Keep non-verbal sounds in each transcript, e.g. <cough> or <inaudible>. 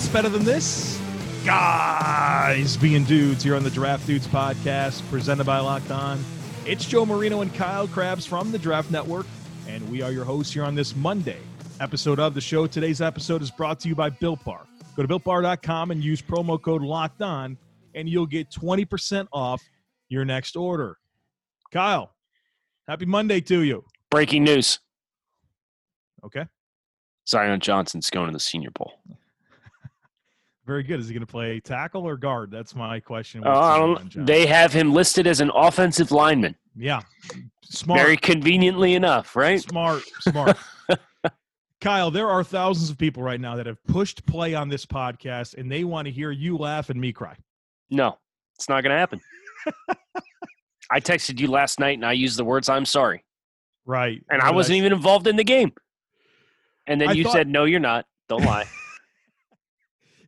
What's better than this? Guys being dudes here on the Draft Dudes podcast presented by Locked On. It's Joe Marino and Kyle Crabbs from the Draft Network, and we are your hosts here on this Monday episode of the show. Today's episode is brought to you by Built Bar. Go to builtbar.com and use promo code Locked On, and you'll get 20% off your next order. Kyle, happy Monday to you. Breaking news. Okay. Zion Johnson's going to the Senior Bowl. Very good. Is he going to play tackle or guard? That's my question. Oh, they have him listed as an offensive lineman. Yeah. Smart. Very conveniently enough, right? Smart. Smart. <laughs> Kyle, there are thousands of people right now that have pushed play on this podcast and they want to hear you laugh and me cry. No, it's not going to happen. <laughs> I texted you last night and I used the words "I'm sorry." Right. And I wasn't I... even involved in the game. And then I you thought... said, "No, you're not. Don't lie." <laughs>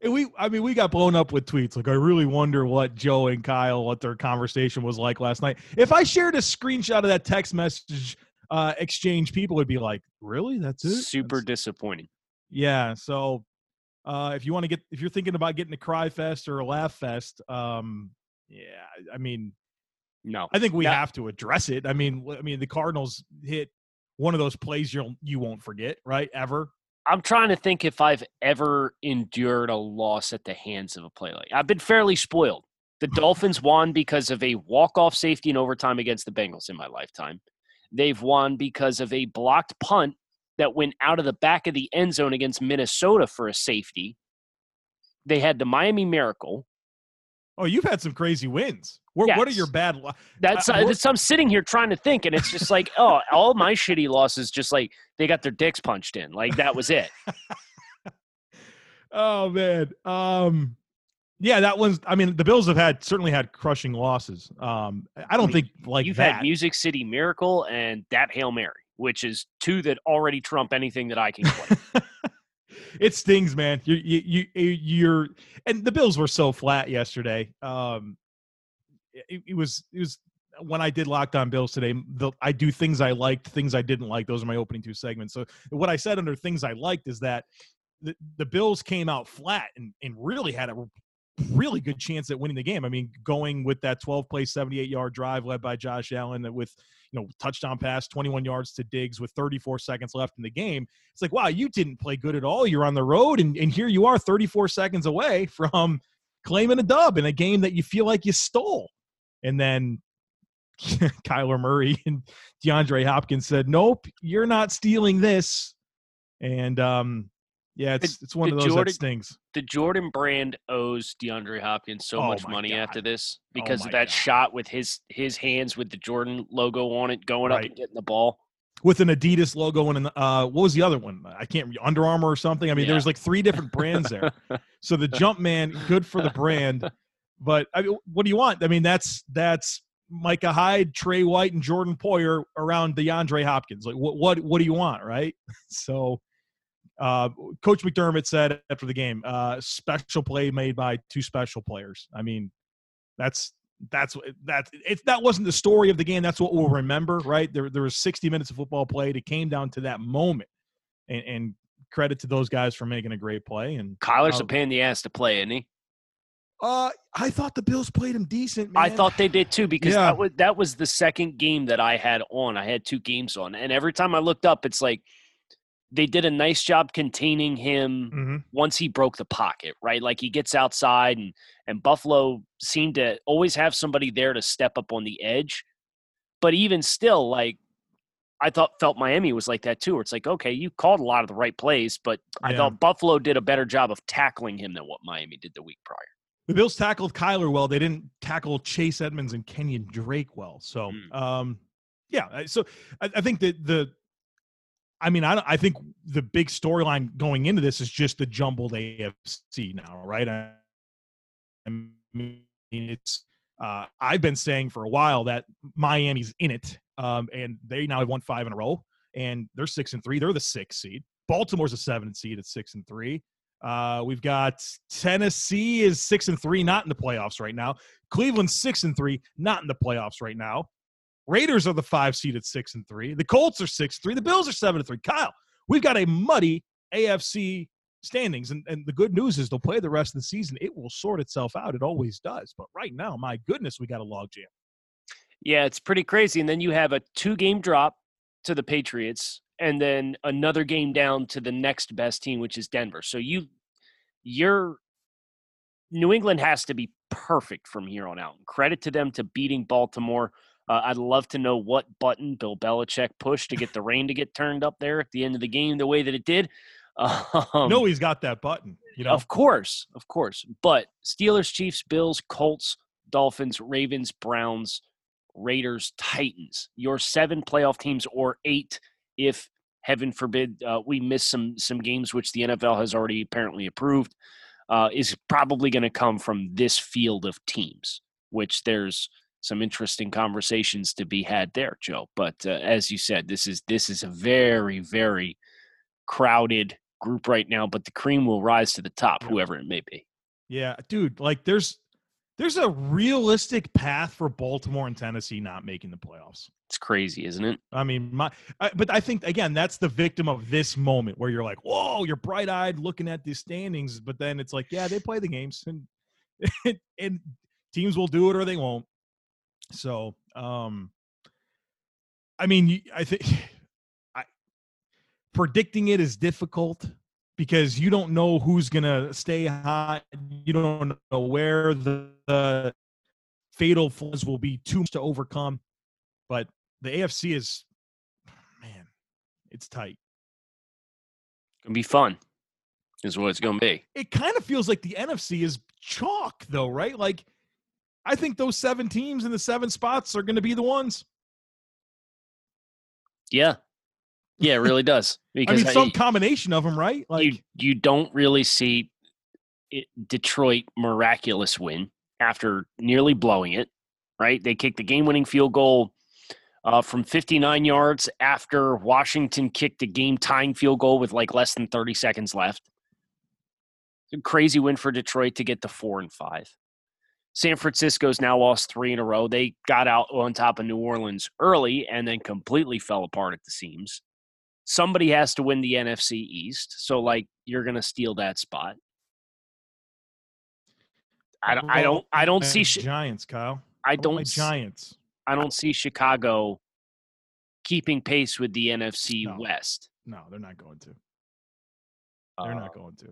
and we, I mean, we got blown up with tweets. Like, I really wonder what Joe and Kyle, what their conversation was like last night. If I shared a screenshot of that text message uh, exchange, people would be like, "Really? That's it?" Super That's... disappointing. Yeah. So, uh, if you want to get, if you're thinking about getting a cry fest or a laugh fest, um, yeah, I mean, no, I think we that... have to address it. I mean, I mean, the Cardinals hit one of those plays you'll you won't forget, right? Ever. I'm trying to think if I've ever endured a loss at the hands of a play like. I've been fairly spoiled. The Dolphins won because of a walk-off safety in overtime against the Bengals in my lifetime. They've won because of a blocked punt that went out of the back of the end zone against Minnesota for a safety. They had the Miami Miracle. Oh, you've had some crazy wins. What, yes. what are your bad? Lo- that's, uh, that's I'm sitting here trying to think, and it's just like, oh, all my shitty losses, just like they got their dicks punched in, like that was it. <laughs> oh man, um, yeah, that one's. I mean, the Bills have had certainly had crushing losses. Um, I don't I mean, think like you've that. had Music City Miracle and that Hail Mary, which is two that already trump anything that I can play. <laughs> it stings, man. You you you you're and the Bills were so flat yesterday. Um, it, it was it was when I did Locked On Bills today. The, I do things I liked, things I didn't like. Those are my opening two segments. So what I said under things I liked is that the, the Bills came out flat and, and really had a really good chance at winning the game. I mean, going with that 12 play, 78 yard drive led by Josh Allen with, you know, touchdown pass, 21 yards to Diggs with 34 seconds left in the game. It's like, wow, you didn't play good at all. You're on the road, and, and here you are 34 seconds away <laughs> from claiming a dub in a game that you feel like you stole. And then <laughs> Kyler Murray <laughs> and DeAndre Hopkins said, nope, you're not stealing this. And um, yeah, it's the, it's one of those Jordan, that stings. The Jordan brand owes DeAndre Hopkins so oh much money God. after this oh because oh of that God. shot with his his hands with the Jordan logo on it, going right. up and getting the ball with an Adidas logo and uh, what was the other one? I can't Under Armour or something. I mean, yeah. there's like three different brands there. <laughs> so the Jumpman, good for the brand, but I mean, what do you want? I mean, that's that's Micah Hyde, Tre White, and Jordan Poyer around DeAndre Hopkins. Like, what what what do you want, right? <laughs> So uh, Coach McDermott said after the game, uh, special play made by two special players. I mean, that's that's that it, that wasn't the story of the game. That's what we'll remember, right? There there was 60 minutes of football played. It came down to that moment, and, and credit to those guys for making a great play. And Kyler's uh, a pain in the ass to play, isn't he? Uh, I thought the Bills played him decent. Man. I thought they did too because yeah. that was that was the second game that I had on. I had two games on, and every time I looked up, it's like they did a nice job containing him mm-hmm. once he broke the pocket, right? Like he gets outside and and Buffalo seemed to always have somebody there to step up on the edge. But even still, like I thought felt Miami was like that too, where it's like, okay, you called a lot of the right plays, but yeah. I thought Buffalo did a better job of tackling him than what Miami did the week prior. The Bills tackled Kyler well. They didn't tackle Chase Edmonds and Kenyon Drake well. So, mm. um, yeah. So I, I think that the I mean, I, I think the big storyline going into this is just the jumbled AFC now, right? I, I mean, it's uh, I've been saying for a while that Miami's in it, um, and they now have won five in a row, and they're six and three. They're the sixth seed. Baltimore's a seven seed at six and three. Uh, we've got Tennessee is six and three, not in the playoffs right now. Cleveland's six and three, not in the playoffs right now. Raiders are the five seed at six and three. The Colts are six three. The Bills are seven three. Kyle, we've got a muddy AFC standings. And, and the good news is they'll play the rest of the season. It will sort itself out. It always does. But right now, my goodness, we got a logjam. Yeah, it's pretty crazy. And then you have a two game drop to the Patriots and then another game down to the next best team, which is Denver. So you you're New England has to be perfect from here on out. Credit to them to beating Baltimore. Uh, I'd love to know what button Bill Belichick pushed to get the rain to get turned up there at the end of the game the way that it did. <laughs> Um, no, he's got that button. You know, of course, of course. But Steelers, Chiefs, Bills, Colts, Dolphins, Ravens, Browns, Raiders, Titans. Your seven playoff teams, or eight, if heaven forbid uh, we miss some some games, which the NFL has already apparently approved, uh, is probably going to come from this field of teams. Which there's some interesting conversations to be had there, Joe. But uh, as you said, this is this is a very very crowded group right now. But the cream will rise to the top, whoever it may be. Yeah, dude. Like there's there's a realistic path for Baltimore and Tennessee not making the playoffs. It's crazy, isn't it? I mean, my, I, but I think again that's the victim of this moment where you're like, whoa, you're bright eyed looking at these standings, but then it's like, yeah, they play the games and <laughs> and teams will do it or they won't. So, um, I mean, I think <sighs> I predicting it is difficult because you don't know who's gonna stay hot. You don't know where the, the fatal flaws will be too much to overcome. But the AFC is, man, it's tight. Gonna be fun, is what it's gonna be. It kind of feels like the NFC is chalk, though, right? Like I think those seven teams in the seven spots are going to be the ones. Yeah, yeah, it really <laughs> does. Because I mean, some I, combination of them, right? Like you, you don't really see it, Detroit miraculous win after nearly blowing it. Right? They kicked the game-winning field goal uh, from 59 yards after Washington kicked a game-tying field goal with like less than 30 seconds left. A crazy win for Detroit to get to four and five. San Francisco's now lost three in a row. They got out on top of New Orleans early and then completely fell apart at the seams. Somebody has to win the NFC East. So, like, you're going to steal that spot. I don't, I don't, I don't see Giants, Kyle. I don't Giants. I don't see Chicago keeping pace with the NFC no. West. No, they're not going to. They're uh, not going to.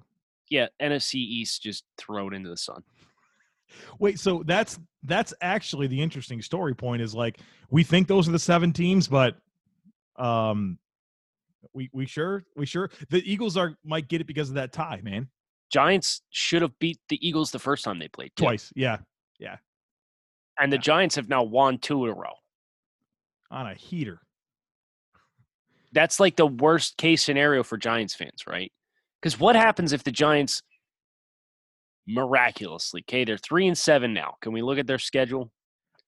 Yeah, NFC East just throw it into the sun. Wait, so that's that's actually the interesting story point is like we think those are the seven teams, but um we we sure we sure the Eagles are might get it because of that tie, man. Giants should have beat the Eagles the first time they played. Too. Twice, yeah, yeah. And the yeah. Giants have now won two in a row on a heater. That's like the worst case scenario for Giants fans, right? Because what happens if the Giants miraculously. Okay, they're three and seven now. Can we look at their schedule?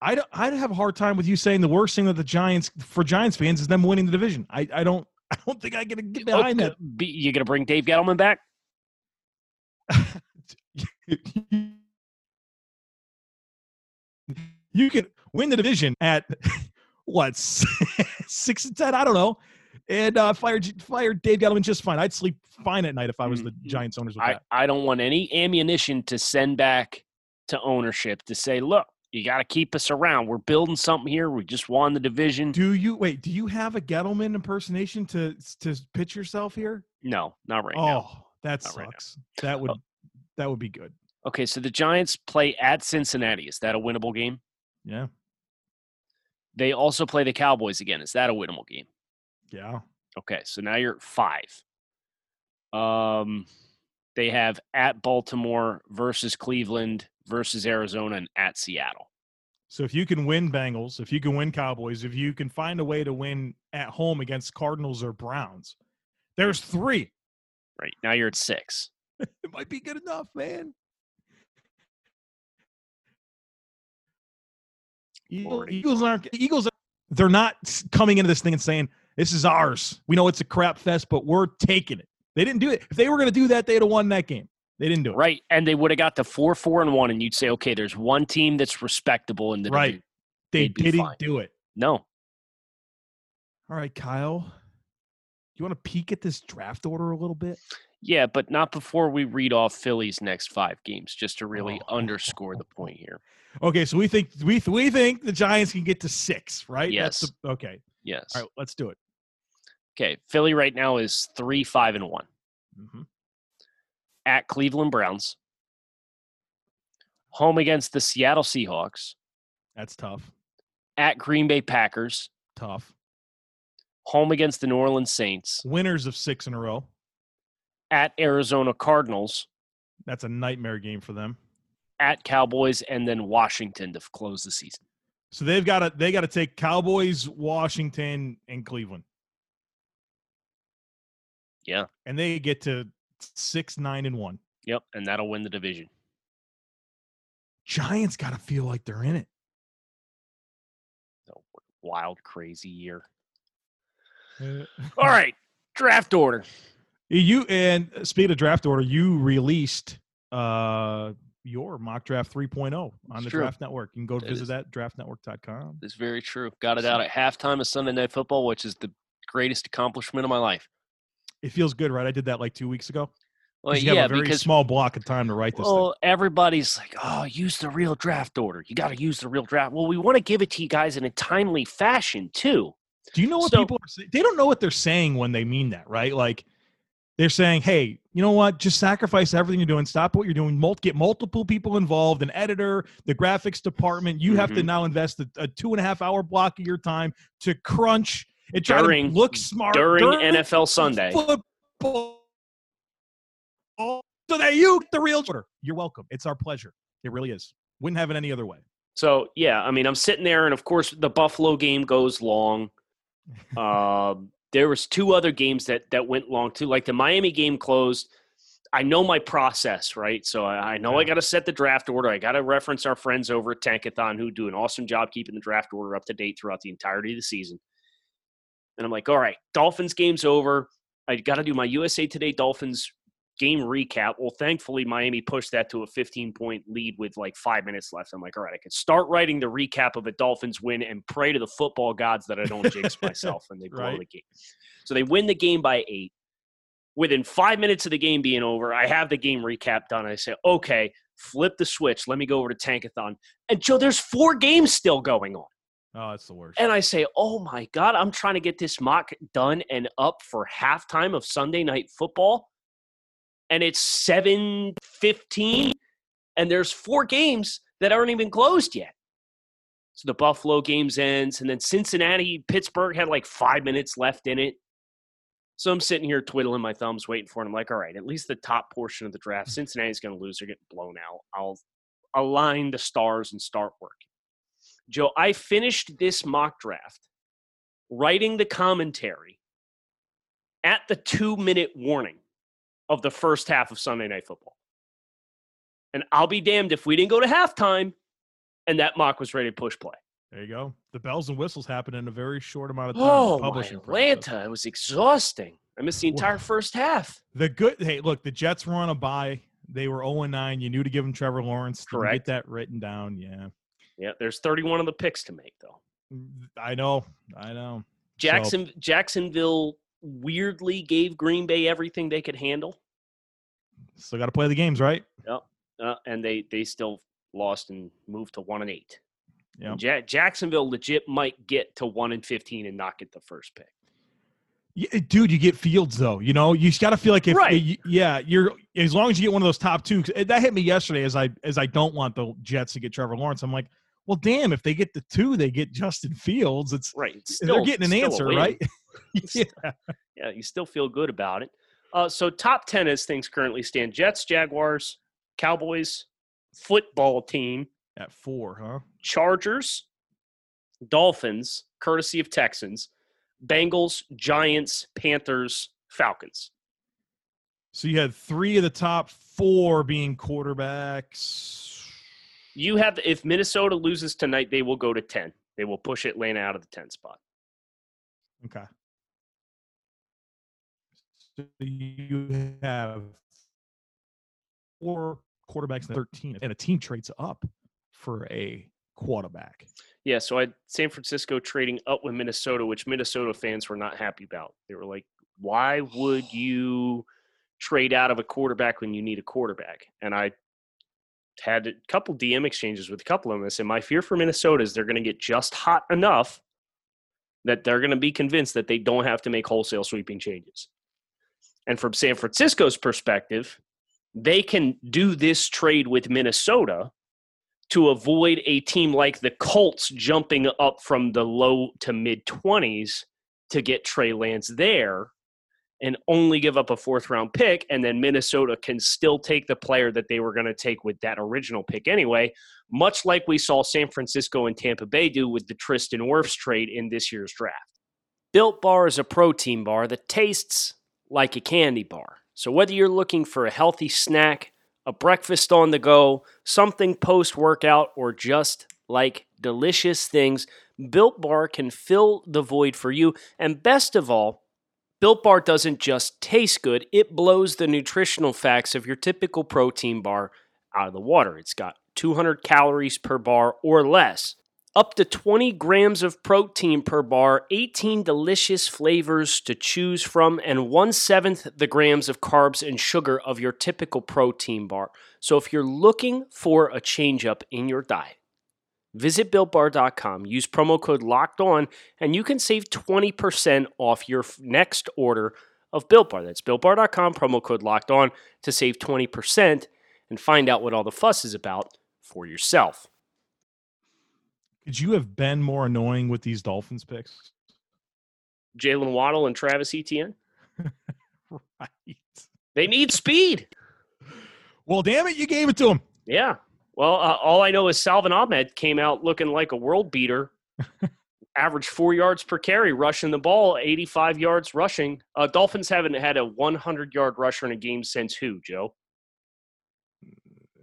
I'd I'd have a hard time with you saying the worst thing that the Giants for Giants fans is them winning the division. I, I don't <laughs> I don't think I can get oh, behind okay. that. Be, you gonna bring Dave Gettleman back? <laughs> you can win the division at <laughs> what six and ten? I don't know and uh, fired fired Dave Gettleman just fine. I'd sleep fine at night if I was the mm-hmm. Giants owners. I, I don't want any ammunition to send back to ownership to say, look, you got to keep us around. We're building something here. We just won the division. Do you wait? Do you have a Gettleman impersonation to to pitch yourself here? No, not right oh, now. Oh, that not sucks. Right that would oh. that would be good. Okay, so the Giants play at Cincinnati. Is that a winnable game? Yeah. They also play the Cowboys again. Is that a winnable game? Yeah. Okay, so now you're at five. Um, they have at Baltimore versus Cleveland versus Arizona and at Seattle. So if you can win Bengals, if you can win Cowboys, if you can find a way to win at home against Cardinals or Browns, there's three. Right now you're at six. <laughs> it might be good enough, man. Eagles aren't Eagles. They're not coming into this thing and saying, this is ours. We know it's a crap fest, but we're taking it. They didn't do it. If they were going to do that, they'd have won that game. They didn't do it. Right. And they would have got to four, four, and one, and you'd say, okay, there's one team that's respectable in the right. They didn't fine. do it. No. All right, Kyle. You want to peek at this draft order a little bit? Yeah, but not before we read off Philly's next five games, just to really oh. underscore the point here. Okay, so we think we we think the Giants can get to six, right? Yes. The, okay. Yes. All right, let's do it. Okay, Philly right now is three, five, and one. Mm-hmm. At Cleveland Browns, home against the Seattle Seahawks. That's tough. At Green Bay Packers. Tough. Home against the New Orleans Saints. Winners of six in a row. At Arizona Cardinals. That's a nightmare game for them. At Cowboys and then Washington to close the season. So they've got to they got to take Cowboys, Washington, and Cleveland. Yeah, and they get to six, nine, and one. Yep, and that'll win the division. Giants got to feel like they're in it. A wild, crazy year. Uh, <laughs> All right, draft order. You and speed of draft order, you released uh your mock draft 3.0 on it's the true. Draft Network. You can go it visit is. that draftnetwork.com. It's very true. Got it out at halftime of Sunday Night Football, which is the greatest accomplishment of my life. It feels good, right? I did that like two weeks ago. Well, you yeah, have a very because small block of time to write this. Well, thing. everybody's like, "Oh, use the real draft order. You got to use the real draft." Well, we want to give it to you guys in a timely fashion too. Do you know what so, people are saying? They don't know what they're saying when they mean that, right? Like they're saying, "Hey, you know what? Just sacrifice everything you're doing. Stop what you're doing. Get multiple people involved. An editor, the graphics department. You mm-hmm. have to mm-hmm. now invest a, a, two and a half hour block of your time to crunch and try during, to look smart during, during NFL Sunday." Football so that you the real order. You're welcome. It's our pleasure. It really is. Wouldn't have it any other way. So yeah, I mean, I'm sitting there, and of course, the Buffalo game goes long. uh, <laughs> there was two other games that that went long too. Like the Miami game closed. I know my process, right? So I, I know yeah. I got to set the draft order. I got to reference our friends over at Tankathon who do an awesome job keeping the draft order up to date throughout the entirety of the season. And I'm like, all right, Dolphins game's over. I got to do my USA Today Dolphins game recap. Well, thankfully, Miami pushed that to a 15 point lead with like five minutes left. I'm like, all right, I can start writing the recap of a Dolphins win and pray to the football gods that I don't jinx myself and they blow right. the game. So they win the game by eight. Within five minutes of the game being over, I have the game recap done. I say, okay, flip the switch. Let me go over to Tankathon. And Joe, there's four games still going on. Oh, that's the worst. And I say, oh my God, I'm trying to get this mock done and up for halftime of Sunday night football and it's 7:15 and there's four games that aren't even closed yet. So the Buffalo games ends and then Cincinnati Pittsburgh had like 5 minutes left in it. So I'm sitting here twiddling my thumbs waiting for it. I'm like, all right, at least the top portion of the draft, <laughs> Cincinnati's going to lose. They're getting blown out. I'll align the stars and start working. Joe, I finished this mock draft writing the commentary at the two minute warning of the first half of Sunday Night Football. And I'll be damned if we didn't go to halftime and that mock was ready to push play. There you go. The bells and whistles happened in a very short amount of time. Oh, publishing my Atlanta! Process. It was exhausting. I missed the entire first half. The good. Hey, look, the Jets were on a bye. They were 0 9. You knew to give them Trevor Lawrence. Correct. Get that written down. Yeah. Yeah. There's 31 of the picks to make, though. Mm, I know. I know. Jackson so, Jacksonville weirdly gave Green Bay everything they could handle. Still got to play the games, right? Yep. Uh, and they they still lost and moved to one and eight. Yeah. Ja- Jacksonville legit might get to one and fifteen and not get the first pick. Yeah, dude, you get Fields though. You know, you got to feel like if eh, right. yeah, you're as long as you get one of those top two. Eh, that hit me yesterday as I as I don't want the Jets to get Trevor Lawrence. I'm like, well, damn, if they get the two, they get Justin Fields. It's right. It's still, they're getting an answer, right? <laughs> <laughs> yeah. yeah, you still feel good about it. Uh, so top ten as things currently stand: Jets, Jaguars, Cowboys, football team at four, huh? Chargers, Dolphins, courtesy of Texans, Bengals, Giants, Panthers, Falcons. So you had three of the top four being quarterbacks. You have if Minnesota loses tonight, they will go to ten. They will push Atlanta out of the ten spot. Okay. So you have four quarterbacks in 13, and a team trades up for a quarterback. Yeah, so I San Francisco trading up with Minnesota, which Minnesota fans were not happy about. They were like, "Why would you trade out of a quarterback when you need a quarterback. And I had a couple DM exchanges with a couple of them. Said, my fear for Minnesota is they're going to get just hot enough that they're going to be convinced that they don't have to make wholesale sweeping changes. And from San Francisco's perspective, they can do this trade with Minnesota to avoid a team like the Colts jumping up from the low to mid 20s to get Trey Lance there and only give up a fourth round pick. And then Minnesota can still take the player that they were going to take with that original pick anyway, much like we saw San Francisco and Tampa Bay do with the Tristan Wirfs trade in this year's draft. Built Bar is a protein bar that tastes like a candy bar. So whether you're looking for a healthy snack, a breakfast on the go, something post workout, or just like delicious things, Built Bar can fill the void for you. And best of all, Built Bar doesn't just taste good, it blows the nutritional facts of your typical protein bar out of the water. It's got 200 calories per bar or less, up to 20 grams of protein per bar, 18 delicious flavors to choose from, and one seventh the grams of carbs and sugar of your typical protein bar. So if you're looking for a change up in your diet, Visit builtbar.com, use promo code locked on, and you can save 20% off your next order of Built Bar. That's builtbar.com, promo code locked on to save 20% and find out what all the fuss is about for yourself. Could you have been more annoying with these Dolphins picks? Jaylen Waddle and Travis Etienne? <laughs> right. They need speed. Well, damn it, you gave it to them. Yeah. Well, uh, all I know is Salvon Ahmed came out looking like a world beater. <laughs> average four yards per carry rushing the ball, 85 yards rushing. Uh, Dolphins haven't had a 100 yard rusher in a game since who, Joe?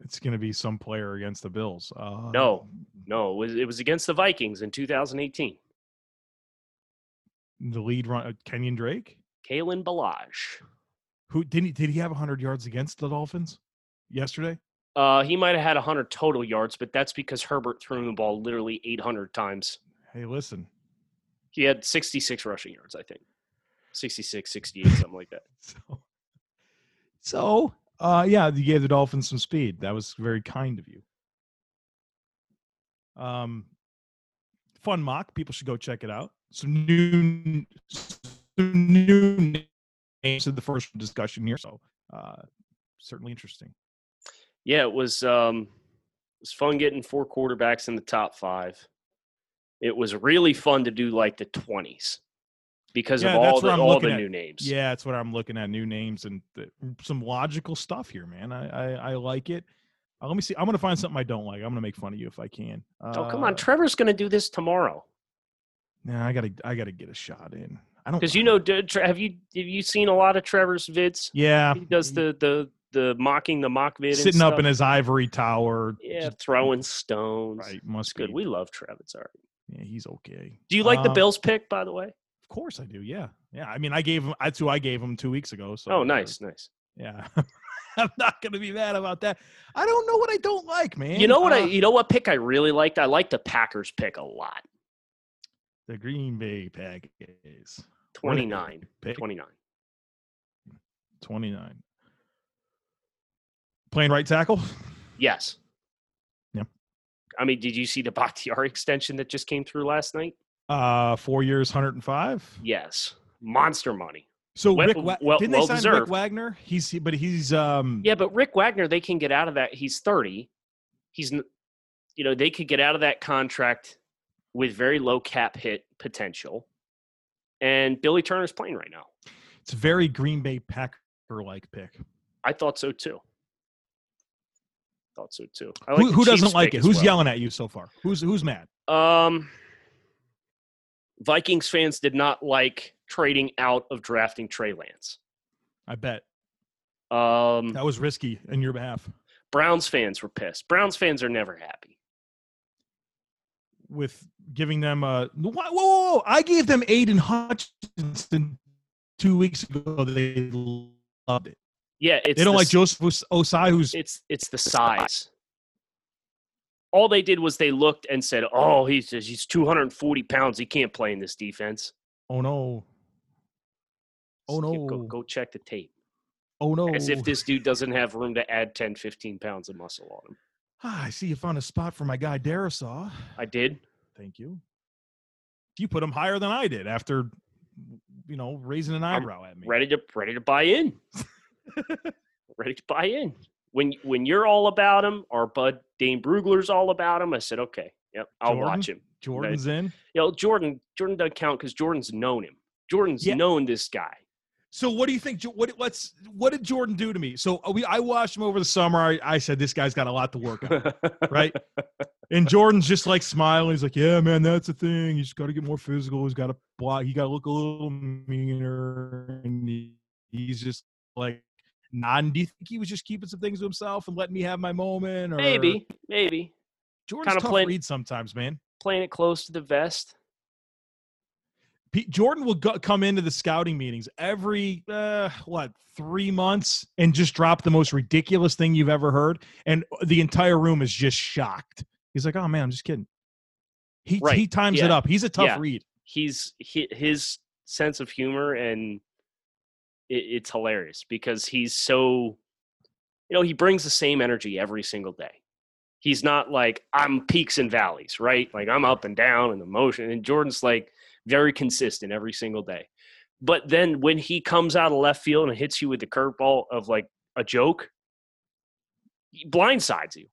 It's going to be some player against the Bills. Uh, no, no, it was, it was against the Vikings in 2018. The lead run, uh, Kenyon Drake, Kalen Ballage. Who did he did he have 100 yards against the Dolphins yesterday? Uh, he might have had 100 total yards, but that's because Herbert threw him the ball literally 800 times. Hey, listen. He had 66 rushing yards, I think. 66, 68, something like that. <laughs> So, so uh, yeah, you gave the Dolphins some speed. That was very kind of you. Um, fun mock. People should go check it out. Some new, some new names in the first discussion here. So, uh, certainly interesting yeah, it was um, it was fun getting four quarterbacks in the top five. It was really fun to do like the twenties because yeah, of all the all the at. new names. Yeah, that's what I'm looking at. New names and the, some logical stuff here, man. I I, I like it. Uh, let me see. I'm gonna find something I don't like. I'm gonna make fun of you if I can. Uh, oh come on, Trevor's gonna do this tomorrow. Nah, I gotta I gotta get a shot in. I don't because you know have you have you seen a lot of Trevor's vids? Yeah, he does the the the mocking the mock vid, sitting up in his ivory tower, yeah, throwing stones. Right, must good. We love travis all right. Yeah, he's okay. Do you like um, the Bills pick, by the way? Of course I do. Yeah, yeah. I mean, I gave him. That's who I gave him two weeks ago. So oh, nice, nice. Yeah. <laughs> I'm not going to be mad about that. I don't know what I don't like, man. You know what uh, I? You know what pick I really liked? I like the Packers pick a lot. The Green Bay Packers. 29. 29. 29. Playing right tackle? Yes. Yeah. I mean, did you see the <laughs> Bakhtiari extension that just came through last night? Uh, four years, 105? Yes. Monster money. So well, Rick, Wa- well, didn't they well sign deserved. Rick Wagner? He's but he's um yeah, but Rick Wagner they can get out of that. He's thirty. He's you know they could get out of that contract with very low cap hit potential, and Billy Turner's playing right now. It's a very Green Bay Packer like pick. I thought so too thought so too. Like who, who doesn't like it? Who's well. yelling at you so far? Who's who's mad? Um, Vikings fans did not like trading out of drafting Trey Lance. I bet. Um, that was risky in your behalf. Browns fans were pissed. Browns fans are never happy with giving them a whoa, whoa, whoa. I gave them Aidan Hutchinson two weeks ago. They loved it. Yeah, they don't the, like Joseph Ossai, who's it's it's the size. All they did was they looked and said, "Oh, he's he's 240 pounds. He can't play in this defense." Oh no! Oh no! Go, go check the tape. Oh no! As if this dude doesn't have room to add 10, 15 pounds of muscle on him. Ah, I see you found a spot for my guy Darrisaw. I did. Thank you. You put him higher than I did after, you know, raising an eyebrow I'm at me. Ready to ready to buy in. <laughs> <laughs> ready to buy in. When when you're all about him, our bud Dane Brugler's all about him. I said, okay, yep, I'll Jordan? watch him. Jordan's in. You know, Jordan Jordan doesn't count because Jordan's known him. Jordan's Yeah. known this guy. So what do you think? What what's what did Jordan do to me? So uh, we I watched him over the summer. I, I said this guy's got a lot to work on, right? <laughs> And Jordan's just like smiling. He's like, "Yeah, man, that's the thing. He's got to get more physical. He's got to block. He got to look a little meaner." And he, he's just like nodding. Do you think he was just keeping some things to himself and letting me have my moment? Or maybe, maybe Jordan's kinda tough playing- read sometimes, man. playing it close to the vest. Pete, Jordan will go, come into the scouting meetings every uh, what three months and just drop the most ridiculous thing you've ever heard, and the entire room is just shocked. He's like, "Oh man, I'm just kidding." He Right. he times it up. He's a tough Yeah. read. He's he, his sense of humor and it, it's hilarious because he's so you know he brings the same energy every single day. He's not like I'm peaks and valleys, right? Like I'm up and down and emotion. And Jordan's like very consistent every single day. But then when he comes out of left field and hits you with the curveball of like a joke, he blindsides you.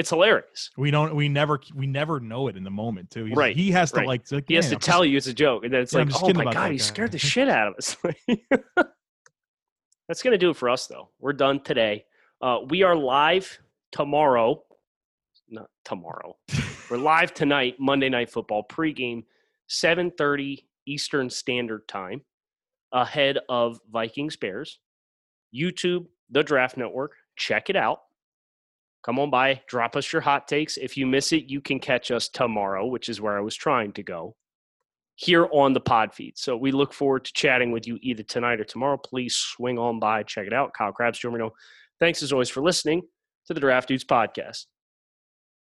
It's hilarious. We don't. We never. We never know it in the moment too. He's- Right, He has to right. like. like, He has to I'm tell just- you it's a joke, and then it's Yeah, like, oh my god, he scared the <laughs> shit out of us. <laughs> That's gonna do it for us, though. We're done today. Uh, we are live tomorrow. Not tomorrow. <laughs> We're live tonight, Monday Night Football pregame, seven thirty Eastern Standard Time, ahead of Vikings Bears. YouTube, the Draft Network. Check it out. Come on by, drop us your hot takes. If you miss it, you can catch us tomorrow, which is where I was trying to go, here on the pod feed. So we look forward to chatting with you either tonight or tomorrow. Please swing on by, check it out. Kyle Crabbs, Joe. Thanks as always for listening to the Draft Dudes podcast.